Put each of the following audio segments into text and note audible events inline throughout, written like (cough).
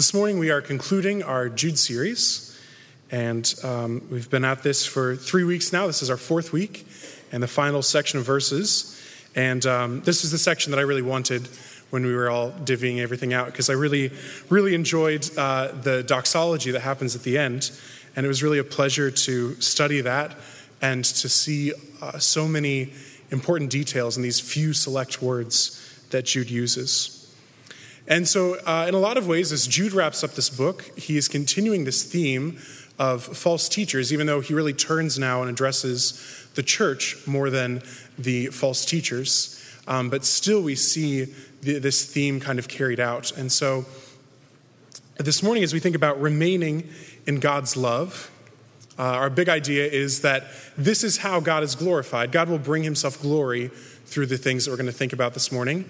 this morning we are concluding our Jude series, and um, we've been at this for three weeks now. This is our fourth week and the final section of verses. And um, this is the section that I really wanted when we were all divvying everything out because I really, really enjoyed uh, the doxology that happens at the end. And it was really a pleasure to study that and to see uh, so many important details in these few select words that Jude uses. And so, uh, in a lot of ways, as Jude wraps up this book, he is continuing this theme of false teachers, even though he really turns now and addresses the church more than the false teachers. Um, but still, we see the, this theme kind of carried out. And so, this morning, as we think about remaining in God's love, uh, our big idea is that this is how God is glorified. God will bring himself glory through the things that we're going to think about this morning.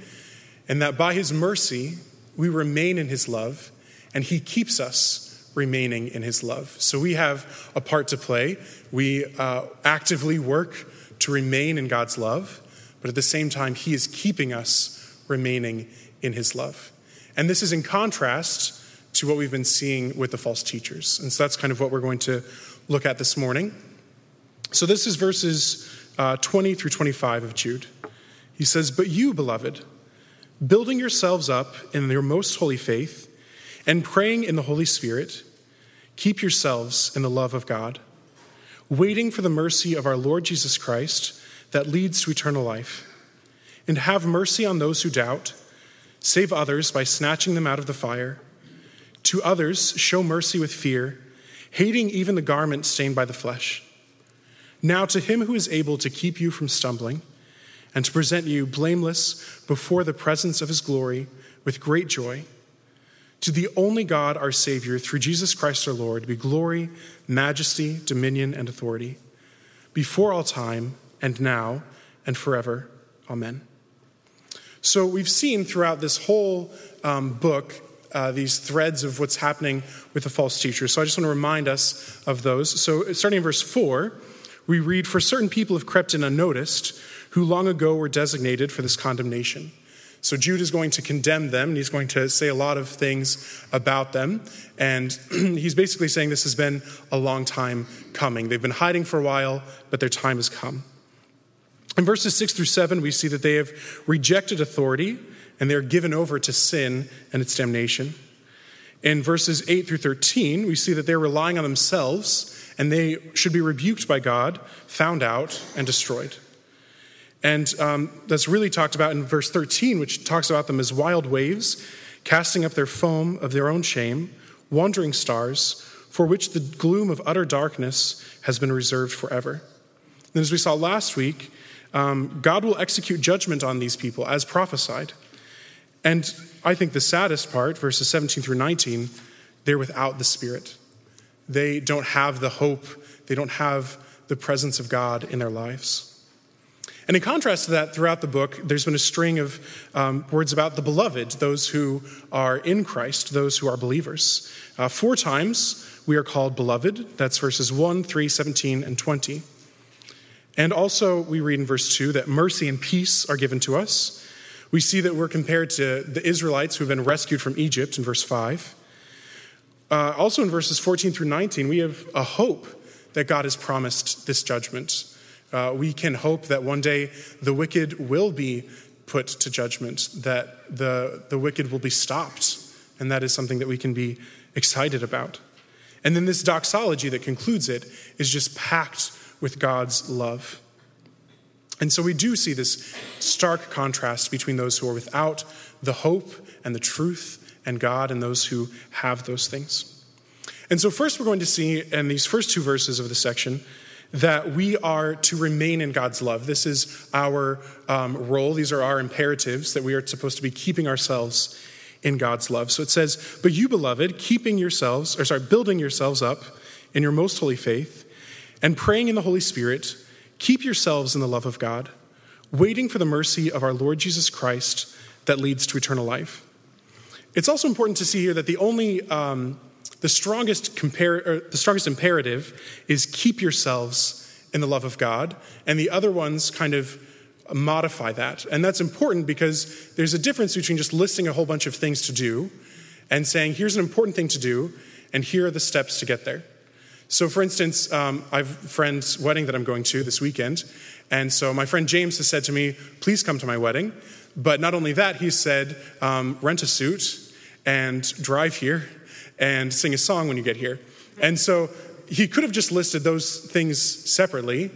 And that by his mercy, we remain in his love, and he keeps us remaining in his love. So we have a part to play. We uh, actively work to remain in God's love, but at the same time, he is keeping us remaining in his love. And this is in contrast to what we've been seeing with the false teachers. And so that's kind of what we're going to look at this morning. So this is verses uh, 20 through 25 of Jude. He says, But you, beloved, building yourselves up in your most holy faith, and praying in the Holy Spirit, keep yourselves in the love of God, waiting for the mercy of our Lord Jesus Christ that leads to eternal life. And have mercy on those who doubt, save others by snatching them out of the fire. To others, show mercy with fear, hating even the garment stained by the flesh. Now, to him who is able to keep you from stumbling, and to present you blameless before the presence of his glory with great joy. To the only God, our Savior, through Jesus Christ our Lord, be glory, majesty, dominion, and authority, before all time, and now, and forever. Amen. So, we've seen throughout this whole um, book uh, these threads of what's happening with the false teachers. So, I just want to remind us of those. So, starting in verse 4, we read, For certain people have crept in unnoticed who long ago were designated for this condemnation. So Jude is going to condemn them, and he's going to say a lot of things about them. And (clears throat) he's basically saying this has been a long time coming. They've been hiding for a while, but their time has come. In verses 6 through 7, we see that they have rejected authority and they're given over to sin and its damnation. In verses 8 through 13, we see that they're relying on themselves and they should be rebuked by God, found out, and destroyed. And um, that's really talked about in verse 13, which talks about them as wild waves, casting up their foam of their own shame, wandering stars, for which the gloom of utter darkness has been reserved forever. And as we saw last week, um, God will execute judgment on these people as prophesied. And I think the saddest part, verses 17 through 19, they're without the Spirit. They don't have the hope, they don't have the presence of God in their lives. And in contrast to that, throughout the book, there's been a string of um, words about the beloved, those who are in Christ, those who are believers. Uh, four times we are called beloved. That's verses 1, 3, 17, and 20. And also, we read in verse 2 that mercy and peace are given to us. We see that we're compared to the Israelites who have been rescued from Egypt in verse 5. Uh, also, in verses 14 through 19, we have a hope that God has promised this judgment. Uh, we can hope that one day the wicked will be put to judgment, that the, the wicked will be stopped. And that is something that we can be excited about. And then this doxology that concludes it is just packed with God's love. And so we do see this stark contrast between those who are without the hope and the truth and God and those who have those things. And so, first, we're going to see in these first two verses of the section that we are to remain in God's love. This is our um, role, these are our imperatives that we are supposed to be keeping ourselves in God's love. So it says, But you, beloved, keeping yourselves, or sorry, building yourselves up in your most holy faith and praying in the Holy Spirit, keep yourselves in the love of God, waiting for the mercy of our Lord Jesus Christ that leads to eternal life. It's also important to see here that the only um, the strongest, compar- the strongest imperative is keep yourselves in the love of God, and the other ones kind of modify that. And that's important because there's a difference between just listing a whole bunch of things to do and saying, here's an important thing to do, and here are the steps to get there. So, for instance, um, I have a friend's wedding that I'm going to this weekend. And so my friend James has said to me, please come to my wedding. But not only that, he said, um, rent a suit and drive here and sing a song when you get here. And so he could have just listed those things separately.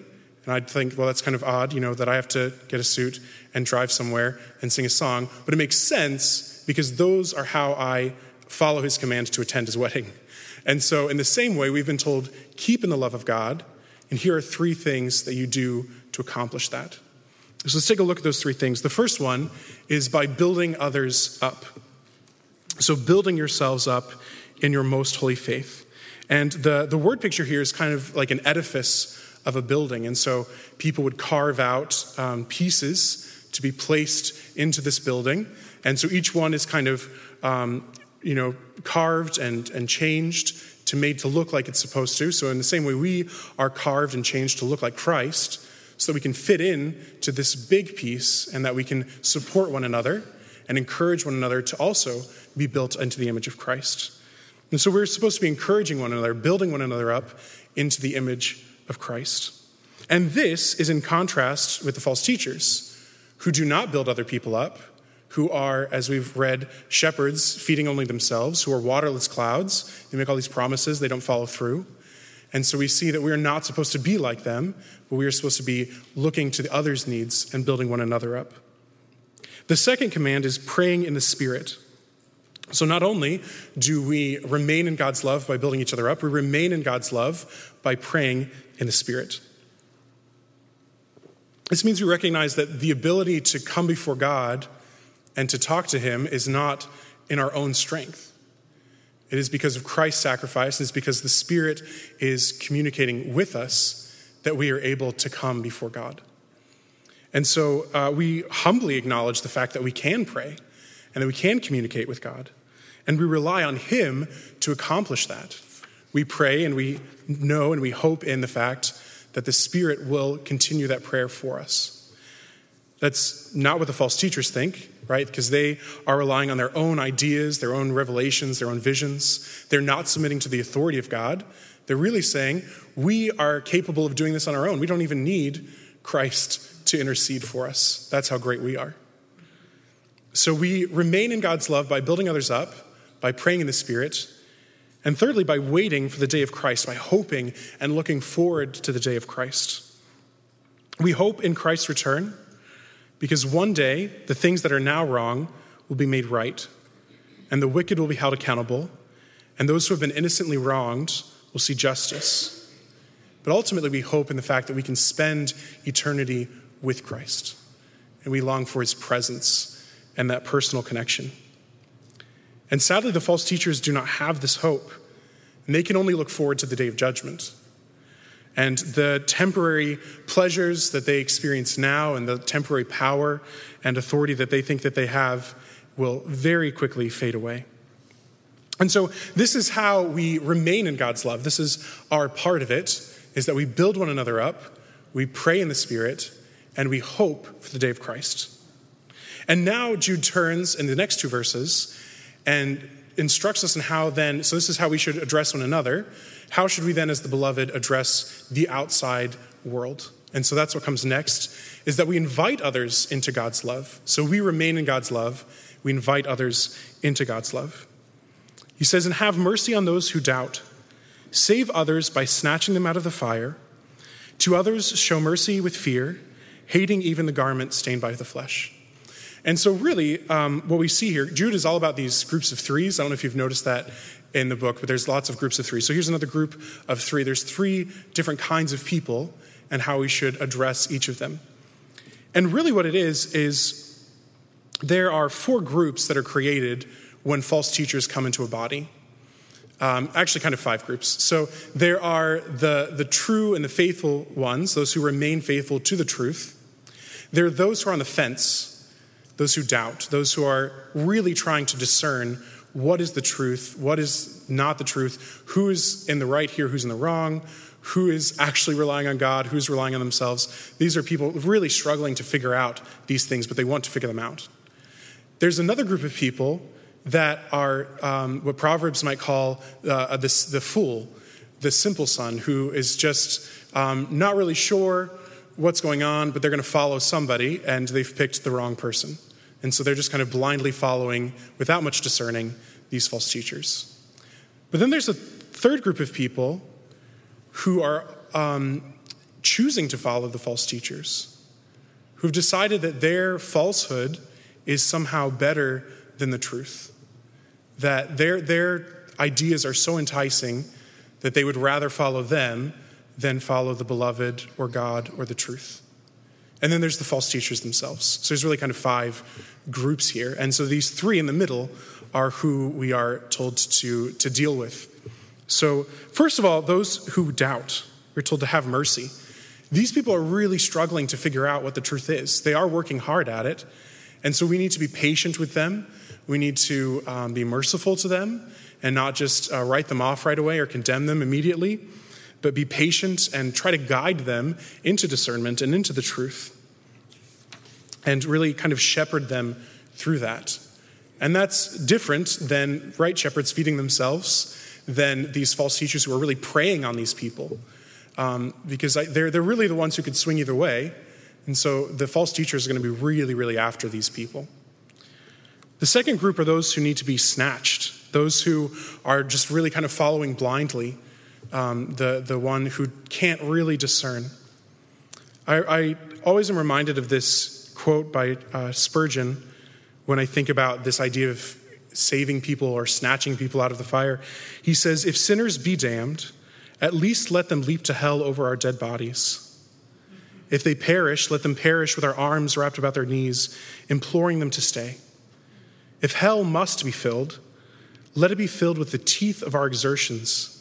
And I'd think, well, that's kind of odd, you know, that I have to get a suit and drive somewhere and sing a song. But it makes sense because those are how I follow his command to attend his wedding. And so, in the same way, we've been told, keep in the love of God. And here are three things that you do to accomplish that. So let's take a look at those three things. The first one is by building others up. So, building yourselves up in your most holy faith. And the, the word picture here is kind of like an edifice of a building. And so, people would carve out um, pieces to be placed into this building. And so, each one is kind of um, you know, carved and, and changed to made to look like it's supposed to. So, in the same way, we are carved and changed to look like Christ so that we can fit in to this big piece and that we can support one another and encourage one another to also be built into the image of Christ. And so, we're supposed to be encouraging one another, building one another up into the image of Christ. And this is in contrast with the false teachers who do not build other people up who are, as we've read, shepherds feeding only themselves, who are waterless clouds. They make all these promises, they don't follow through. And so we see that we are not supposed to be like them, but we are supposed to be looking to the other's needs and building one another up. The second command is praying in the Spirit. So not only do we remain in God's love by building each other up, we remain in God's love by praying in the Spirit. This means we recognize that the ability to come before God and to talk to Him is not in our own strength. It is because of Christ's sacrifice, it's because the Spirit is communicating with us that we are able to come before God. And so uh, we humbly acknowledge the fact that we can pray and that we can communicate with God. And we rely on Him to accomplish that. We pray and we know and we hope in the fact that the Spirit will continue that prayer for us. That's not what the false teachers think right? Because they are relying on their own ideas, their own revelations, their own visions. They're not submitting to the authority of God. They're really saying, we are capable of doing this on our own. We don't even need Christ to intercede for us. That's how great we are. So we remain in God's love by building others up, by praying in the Spirit, and thirdly, by waiting for the day of Christ, by hoping and looking forward to the day of Christ. We hope in Christ's return because one day, the things that are now wrong will be made right, and the wicked will be held accountable, and those who have been innocently wronged will see justice. But ultimately, we hope in the fact that we can spend eternity with Christ, and we long for his presence and that personal connection. And sadly, the false teachers do not have this hope, and they can only look forward to the day of judgment. And the temporary pleasures that they experience now and the temporary power and authority that they think that they have will very quickly fade away. And so this is how we remain in God's love. This is our part of it is that we build one another up, we pray in the spirit, and we hope for the day of Christ. And now Jude turns in the next two verses and instructs us in how then, so this is how we should address one another. How should we then, as the beloved, address the outside world? And so that's what comes next is that we invite others into God's love. So we remain in God's love. We invite others into God's love. He says, and have mercy on those who doubt. Save others by snatching them out of the fire. To others, show mercy with fear, hating even the garment stained by the flesh. And so, really, um, what we see here, Jude is all about these groups of threes. I don't know if you've noticed that in the book, but there's lots of groups of three. So, here's another group of three. There's three different kinds of people and how we should address each of them. And really, what it is, is there are four groups that are created when false teachers come into a body. Um, actually, kind of five groups. So, there are the, the true and the faithful ones, those who remain faithful to the truth. There are those who are on the fence those who doubt, those who are really trying to discern what is the truth, what is not the truth, who is in the right here, who's in the wrong, who is actually relying on God, who's relying on themselves. These are people really struggling to figure out these things, but they want to figure them out. There's another group of people that are um, what Proverbs might call uh, the, the fool, the simple son, who is just um, not really sure what's going on, but they're going to follow somebody, and they've picked the wrong person. And so they're just kind of blindly following, without much discerning, these false teachers. But then there's a third group of people who are um, choosing to follow the false teachers, who've decided that their falsehood is somehow better than the truth, that their, their ideas are so enticing that they would rather follow them than follow the beloved or God or the truth. And then there's the false teachers themselves. So there's really kind of five groups here. And so these three in the middle are who we are told to, to deal with. So, first of all, those who doubt, we're told to have mercy. These people are really struggling to figure out what the truth is. They are working hard at it. And so we need to be patient with them. We need to um, be merciful to them and not just uh, write them off right away or condemn them immediately but be patient and try to guide them into discernment and into the truth. And really kind of shepherd them through that. And that's different than right shepherds feeding themselves, than these false teachers who are really preying on these people. Um, because they're, they're really the ones who could swing either way. And so the false teachers are going to be really, really after these people. The second group are those who need to be snatched, those who are just really kind of following blindly um, the, the one who can't really discern. I, I, always am reminded of this quote by uh, Spurgeon when I think about this idea of saving people or snatching people out of the fire. He says, If sinners be damned, at least let them leap to hell over our dead bodies. If they perish, let them perish with our arms wrapped about their knees, imploring them to stay. If hell must be filled, let it be filled with the teeth of our exertions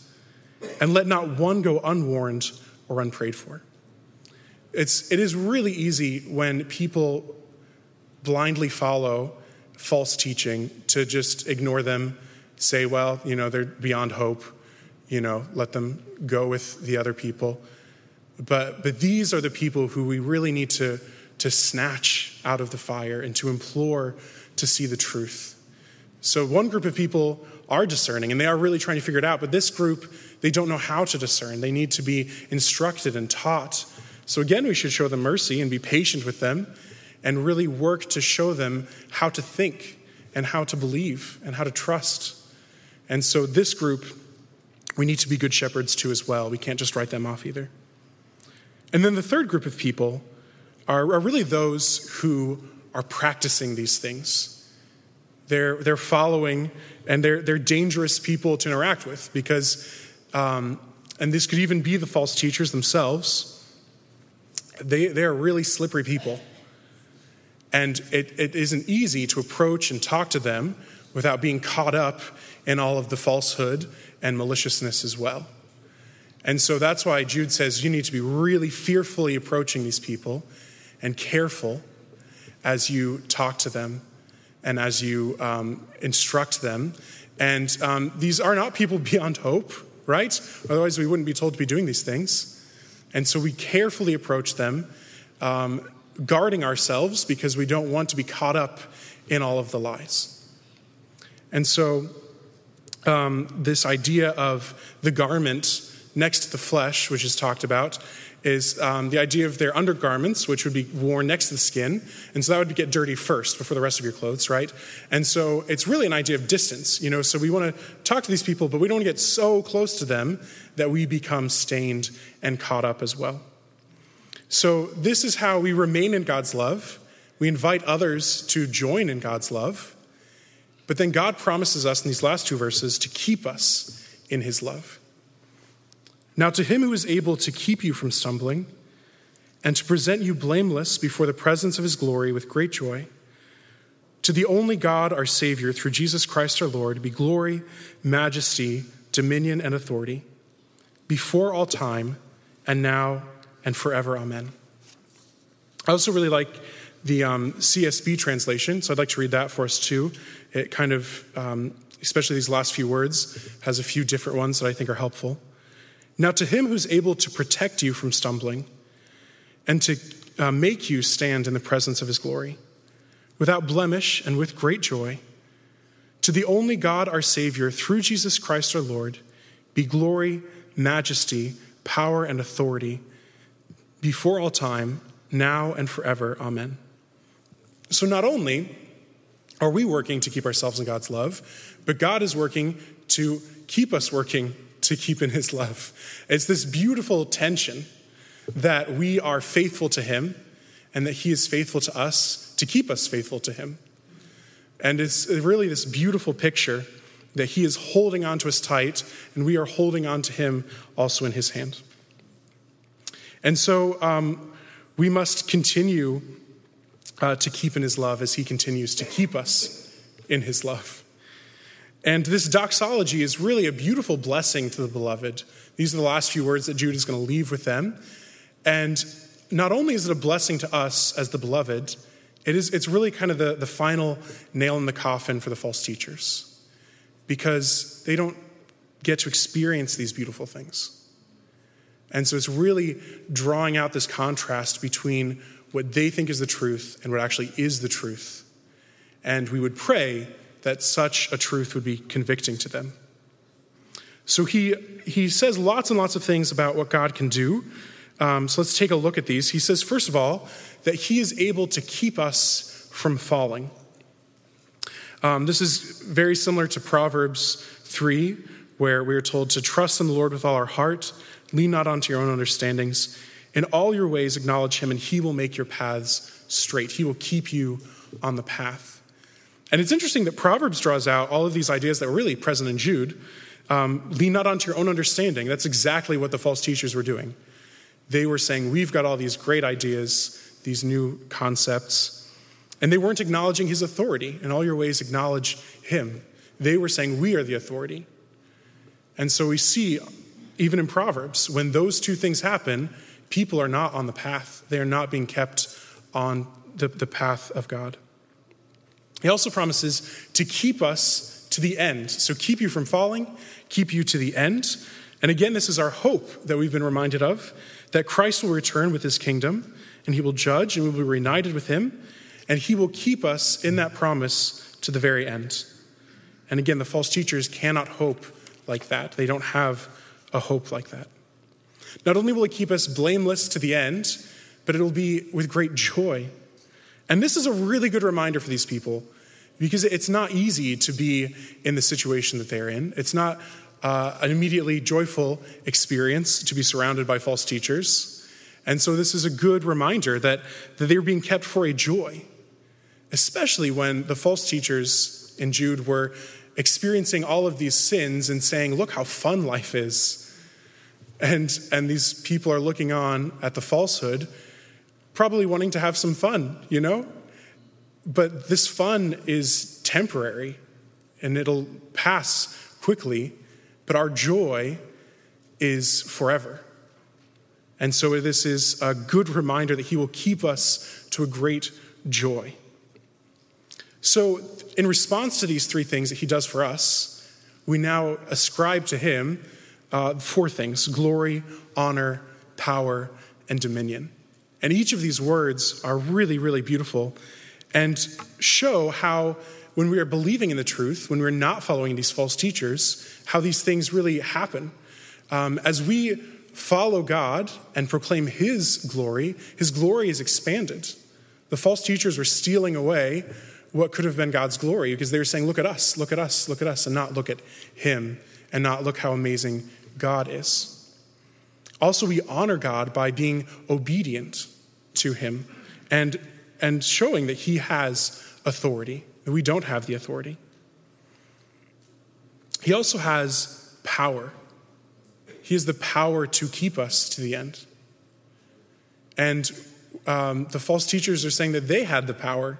and let not one go unwarned or unprayed for. It's, it is really easy when people blindly follow false teaching to just ignore them, say, well, you know, they're beyond hope, you know, let them go with the other people. But, but these are the people who we really need to, to snatch out of the fire and to implore to see the truth. So, one group of people are discerning and they are really trying to figure it out, but this group they don't know how to discern. They need to be instructed and taught. So, again, we should show them mercy and be patient with them and really work to show them how to think and how to believe and how to trust. And so, this group, we need to be good shepherds too, as well. We can't just write them off either. And then the third group of people are, are really those who are practicing these things. They're, they're following, and they're, they're dangerous people to interact with because um, and this could even be the false teachers themselves, they, they are really slippery people. And it, it isn't easy to approach and talk to them without being caught up in all of the falsehood and maliciousness as well. And so that's why Jude says you need to be really fearfully approaching these people and careful as you talk to them and as you um, instruct them. And um, these are not people (laughs) beyond hope right? Otherwise, we wouldn't be told to be doing these things. And so we carefully approach them, um, guarding ourselves because we don't want to be caught up in all of the lies. And so, um, this idea of the garment next to the flesh, which is talked about, is um, the idea of their undergarments, which would be worn next to the skin. And so that would get dirty first before the rest of your clothes, right? And so it's really an idea of distance, you know. So we want to talk to these people, but we don't want to get so close to them that we become stained and caught up as well. So this is how we remain in God's love. We invite others to join in God's love. But then God promises us in these last two verses to keep us in his love. Now, to him who is able to keep you from stumbling and to present you blameless before the presence of his glory with great joy, to the only God, our Savior, through Jesus Christ our Lord, be glory, majesty, dominion, and authority, before all time, and now, and forever. Amen. I also really like the um, CSB translation, so I'd like to read that for us too. It kind of, um, especially these last few words, has a few different ones that I think are helpful. Now, to him who's able to protect you from stumbling and to uh, make you stand in the presence of his glory, without blemish and with great joy, To the only God, our Savior, through Jesus Christ our Lord, be glory, majesty, power, and authority before all time, now and forever. Amen. So, not only are we working to keep ourselves in God's love, but God is working to keep us working to keep in His love. It's this beautiful tension that we are faithful to Him and that He is faithful to us to keep us faithful to Him. And it's really this beautiful picture that He is holding on to us tight, and we are holding on to Him also in His hand. And so um, we must continue uh, to keep in His love as He continues to keep us in His love. And this doxology is really a beautiful blessing to the beloved. These are the last few words that Jude is going to leave with them. And not only is it a blessing to us as the beloved, it is, it's really kind of the, the final nail in the coffin for the false teachers because they don't get to experience these beautiful things. And so it's really drawing out this contrast between what they think is the truth and what actually is the truth. And we would pray that such a truth would be convicting to them. So he, he says lots and lots of things about what God can do. Um, so let's take a look at these. He says, first of all, that he is able to keep us from falling. Um, this is very similar to Proverbs 3, where we are told to trust in the Lord with all our heart, lean not onto your own understandings. In all your ways, acknowledge him, and he will make your paths straight. He will keep you on the path. And it's interesting that Proverbs draws out all of these ideas that were really present in Jude. Um, lean not onto your own understanding. That's exactly what the false teachers were doing. They were saying, We've got all these great ideas, these new concepts. And they weren't acknowledging his authority. In all your ways, acknowledge him. They were saying, We are the authority. And so we see, even in Proverbs, when those two things happen, people are not on the path. They are not being kept on the, the path of God. He also promises to keep us to the end. So, keep you from falling, keep you to the end. And again, this is our hope that we've been reminded of that Christ will return with his kingdom and he will judge and we will be reunited with him and he will keep us in that promise to the very end. And again, the false teachers cannot hope like that. They don't have a hope like that. Not only will it keep us blameless to the end, but it'll be with great joy. And this is a really good reminder for these people because it's not easy to be in the situation that they're in. It's not uh, an immediately joyful experience to be surrounded by false teachers. And so, this is a good reminder that, that they're being kept for a joy, especially when the false teachers in Jude were experiencing all of these sins and saying, Look how fun life is. And, and these people are looking on at the falsehood, probably wanting to have some fun, you know? But this fun is temporary and it'll pass quickly, but our joy is forever. And so this is a good reminder that He will keep us to a great joy. So, in response to these three things that He does for us, we now ascribe to Him uh, four things glory, honor, power, and dominion. And each of these words are really, really beautiful and show how, when we are believing in the truth, when we're not following these false teachers, how these things really happen. Um, as we follow God and proclaim His glory, His glory is expanded. The false teachers were stealing away what could have been God's glory because they were saying, Look at us, look at us, look at us, and not look at Him, and not look how amazing God is. Also, we honor God by being obedient to Him and and showing that he has authority, that we don't have the authority. He also has power. He has the power to keep us to the end. And um, the false teachers are saying that they had the power,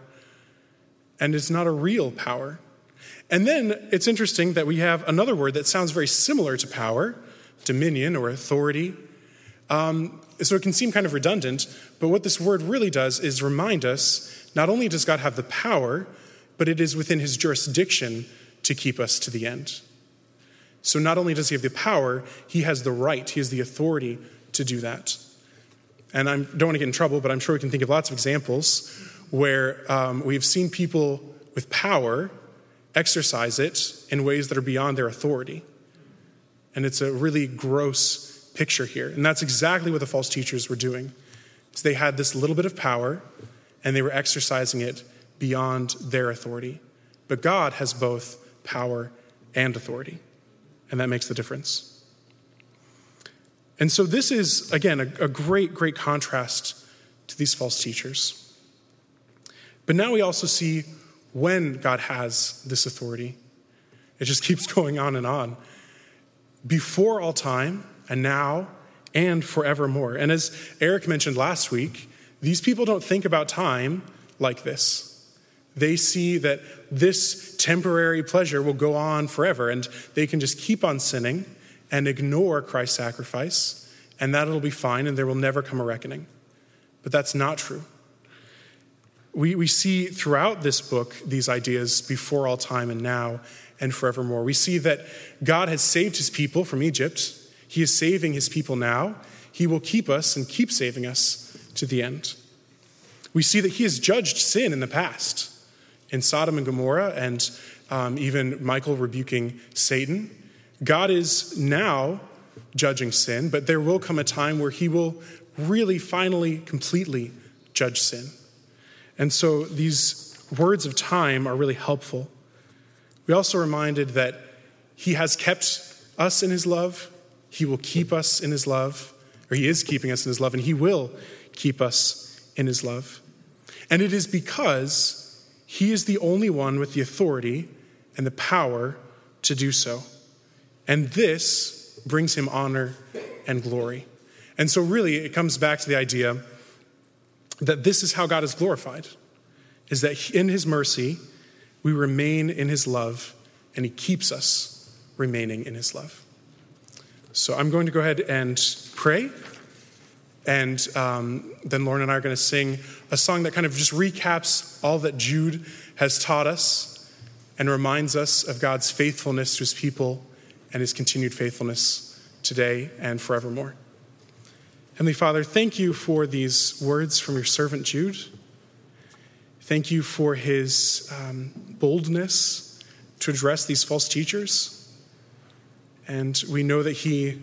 and it's not a real power. And then it's interesting that we have another word that sounds very similar to power dominion or authority. Um, so it can seem kind of redundant, but what this word really does is remind us not only does God have the power, but it is within his jurisdiction to keep us to the end. So not only does he have the power, he has the right, he has the authority to do that. And I don't want to get in trouble, but I'm sure we can think of lots of examples where um, we've seen people with power exercise it in ways that are beyond their authority. And it's a really gross picture here. And that's exactly what the false teachers were doing. So they had this little bit of power and they were exercising it beyond their authority. But God has both power and authority, and that makes the difference. And so, this is, again, a, a, great, great contrast to these false teachers. But now we also see when God has this authority. It just (laughs) keeps going on and on. Before all time, and now, and forevermore. And as Eric mentioned last week, these people don't think about time like this. They see that this temporary pleasure will go on forever, and they can just keep on sinning and ignore Christ's sacrifice, and that'll be fine, and there will never come a reckoning. But that's not true. We, we see throughout this book these ideas before all time and now and forevermore. We see that God has saved his people from Egypt. He is saving his people now. He will keep us and keep saving us to the end. We see that he has judged sin in the past in Sodom and Gomorrah, and um, even Michael rebuking Satan. God is now judging sin, but there will come a time where he will really, finally, completely judge sin. And so these words of time are really helpful. We also reminded that he has kept us in his love, he will keep us in his love, or he is keeping us in his love, and he will keep us in his love. And it is because he is the only one with the authority and the power to do so. And this brings him honor and glory. And so, really, it comes back to the idea that this is how God is glorified is that in his mercy, we remain in his love, and he keeps us remaining in his love. So, I'm going to go ahead and pray. And um, then Lauren and I are going to sing a song that kind of just recaps all that Jude has taught us and reminds us of God's faithfulness to his people and his continued faithfulness today and forevermore. Heavenly Father, thank you for these words from your servant Jude. Thank you for his um, boldness to address these false teachers. And we know that he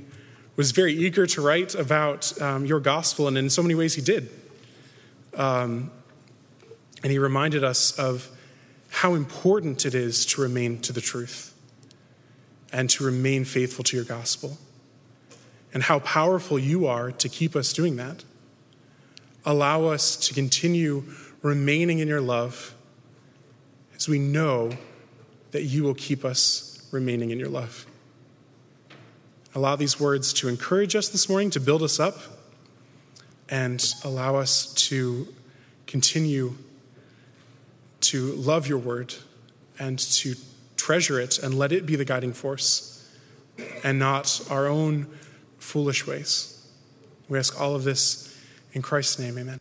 was very eager to write about um, your gospel, and in so many ways he did. Um, and he reminded us of how important it is to remain to the truth and to remain faithful to your gospel, and how powerful you are to keep us doing that. Allow us to continue remaining in your love as we know that you will keep us remaining in your love. Allow these words to encourage us this morning, to build us up, and allow us to continue to love your word and to treasure it and let it be the guiding force and not our own foolish ways. We ask all of this in Christ's name, amen.